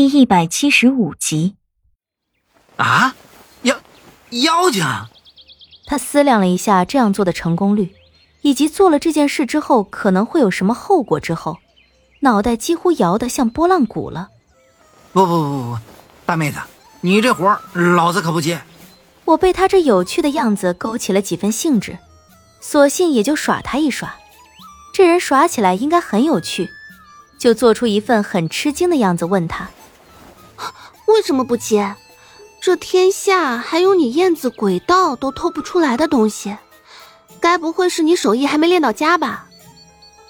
第一百七十五集。啊，妖妖精！他思量了一下这样做的成功率，以及做了这件事之后可能会有什么后果之后，脑袋几乎摇得像拨浪鼓了。不不不不，大妹子，你这活老子可不接。我被他这有趣的样子勾起了几分兴致，索性也就耍他一耍。这人耍起来应该很有趣，就做出一份很吃惊的样子，问他：“为什么不接？这天下还有你燕子鬼道都偷不出来的东西，该不会是你手艺还没练到家吧？”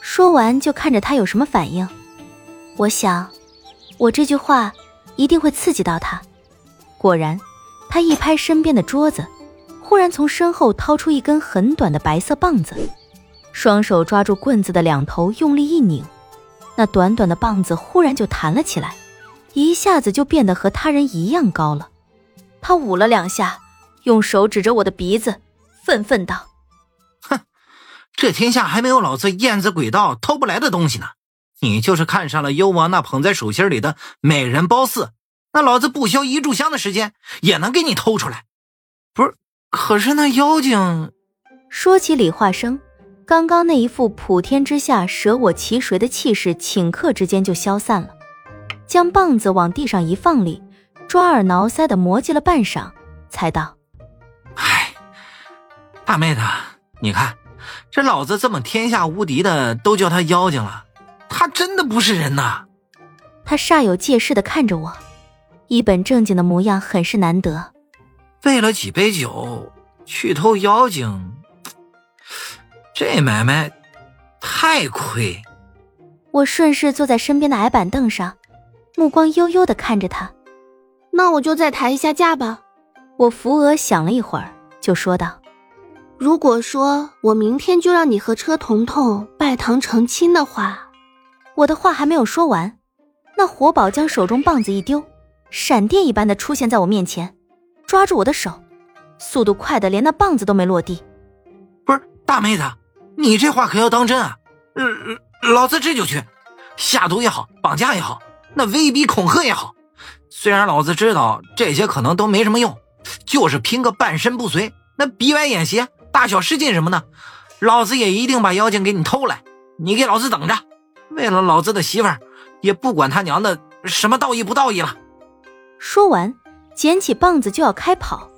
说完就看着他有什么反应。我想，我这句话一定会刺激到他。果然，他一拍身边的桌子，忽然从身后掏出一根很短的白色棒子。双手抓住棍子的两头，用力一拧，那短短的棒子忽然就弹了起来，一下子就变得和他人一样高了。他捂了两下，用手指着我的鼻子，愤愤道：“哼，这天下还没有老子燕子轨道偷不来的东西呢！你就是看上了幽王那捧在手心里的美人褒姒，那老子不消一炷香的时间也能给你偷出来。不是，可是那妖精……说起李化生。”刚刚那一副普天之下舍我其谁的气势，顷刻之间就消散了。将棒子往地上一放里，抓耳挠腮的磨叽了半晌，才道：“哎，大妹子，你看，这老子这么天下无敌的，都叫他妖精了，他真的不是人呐！”他煞有介事的看着我，一本正经的模样很是难得。为了几杯酒去偷妖精。这买卖太亏。我顺势坐在身边的矮板凳上，目光悠悠的看着他。那我就再抬一下价吧。我扶额想了一会儿，就说道：“如果说我明天就让你和车彤彤拜堂成亲的话，我的话还没有说完，那活宝将手中棒子一丢，闪电一般的出现在我面前，抓住我的手，速度快的连那棒子都没落地。不是大妹子。你这话可要当真啊！呃，老子这就去，下毒也好，绑架也好，那威逼恐吓也好，虽然老子知道这些可能都没什么用，就是拼个半身不遂，那鼻歪眼斜，大小失禁什么的，老子也一定把妖精给你偷来，你给老子等着！为了老子的媳妇儿，也不管他娘的什么道义不道义了。说完，捡起棒子就要开跑，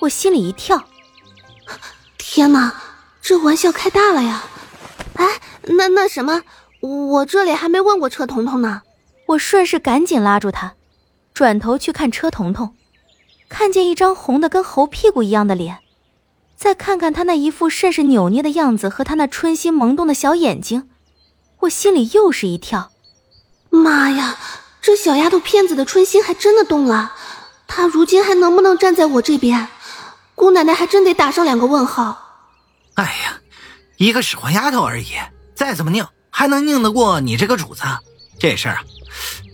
我心里一跳，天哪！这玩笑开大了呀！哎，那那什么，我这里还没问过车彤彤呢。我顺势赶紧拉住他，转头去看车彤彤，看见一张红的跟猴屁股一样的脸，再看看他那一副甚是扭捏的样子和他那春心萌动的小眼睛，我心里又是一跳。妈呀，这小丫头片子的春心还真的动了，她如今还能不能站在我这边？姑奶奶还真得打上两个问号。哎呀，一个使唤丫头而已，再怎么拧还能拧得过你这个主子？这事儿啊，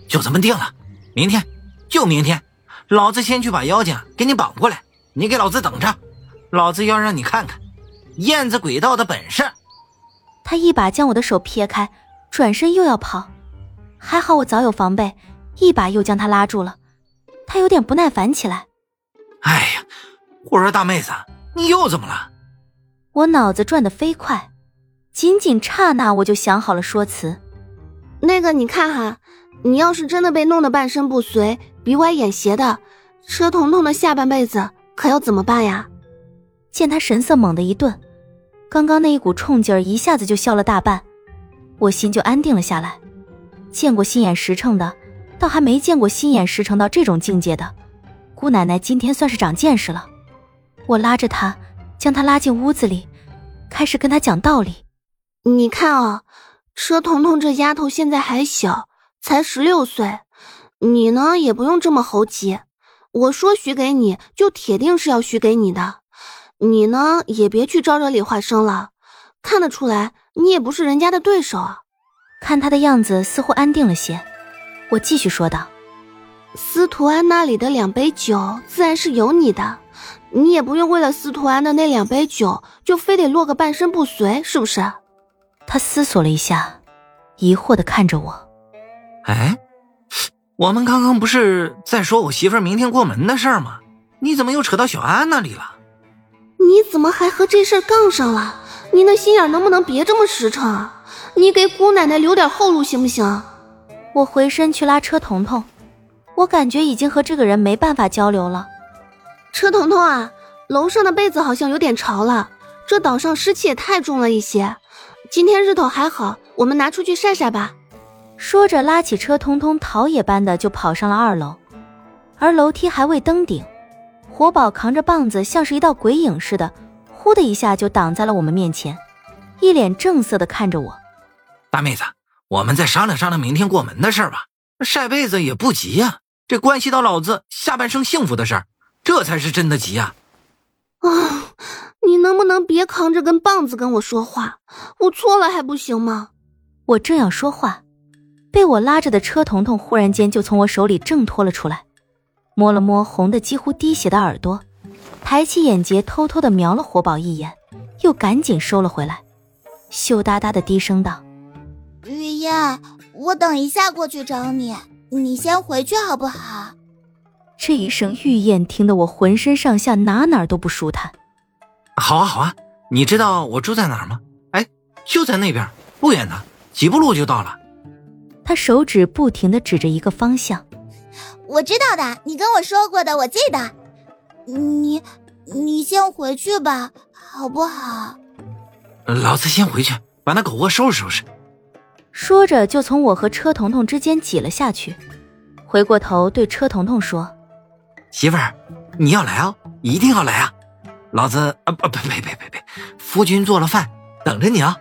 就这么定了。明天，就明天，老子先去把妖精给你绑过来，你给老子等着。老子要让你看看燕子轨道的本事。他一把将我的手撇开，转身又要跑，还好我早有防备，一把又将他拉住了。他有点不耐烦起来。哎呀，我说大妹子，你又怎么了？我脑子转得飞快，仅仅刹那，我就想好了说辞。那个，你看哈，你要是真的被弄得半身不遂、鼻歪眼斜的，车彤彤的下半辈子可要怎么办呀？见他神色猛地一顿，刚刚那一股冲劲儿一下子就消了大半，我心就安定了下来。见过心眼实诚的，倒还没见过心眼实诚到这种境界的。姑奶奶今天算是长见识了。我拉着他。将他拉进屋子里，开始跟他讲道理。你看啊，车彤彤这丫头现在还小，才十六岁，你呢也不用这么猴急。我说许给你就铁定是要许给你的，你呢也别去招惹李化生了。看得出来，你也不是人家的对手啊。看他的样子，似乎安定了些。我继续说道：“司徒安那里的两杯酒，自然是有你的。”你也不用为了司徒安的那两杯酒，就非得落个半身不遂，是不是？他思索了一下，疑惑的看着我。哎，我们刚刚不是在说我媳妇儿明天过门的事儿吗？你怎么又扯到小安那里了？你怎么还和这事儿杠上了？你那心眼能不能别这么实诚啊？你给姑奶奶留点后路行不行？我回身去拉车彤彤，我感觉已经和这个人没办法交流了。车彤彤啊，楼上的被子好像有点潮了，这岛上湿气也太重了一些。今天日头还好，我们拿出去晒晒吧。说着，拉起车通通，逃也般的就跑上了二楼，而楼梯还未登顶。活宝扛着棒子，像是一道鬼影似的，呼的一下就挡在了我们面前，一脸正色的看着我。大妹子，我们再商量商量明天过门的事儿吧。晒被子也不急呀，这关系到老子下半生幸福的事儿，这才是真的急呀。啊，你能不能别扛着根棒子跟我说话？我错了还不行吗？我正要说话，被我拉着的车彤彤忽然间就从我手里挣脱了出来。摸了摸红的几乎滴血的耳朵，抬起眼睫偷偷的瞄了火宝一眼，又赶紧收了回来，羞答答的低声道：“雨燕，我等一下过去找你，你先回去好不好？”这一声玉燕听得我浑身上下哪哪都不舒坦。好啊好啊，你知道我住在哪儿吗？哎，就在那边，不远的，几步路就到了。他手指不停的指着一个方向。我知道的，你跟我说过的，我记得。你，你先回去吧，好不好？老子先回去，把那狗窝收拾收拾。说着，就从我和车彤彤之间挤了下去，回过头对车彤彤说：“媳妇儿，你要来哦，一定要来啊！老子啊不不，呸呸呸呸，夫君做了饭，等着你啊。”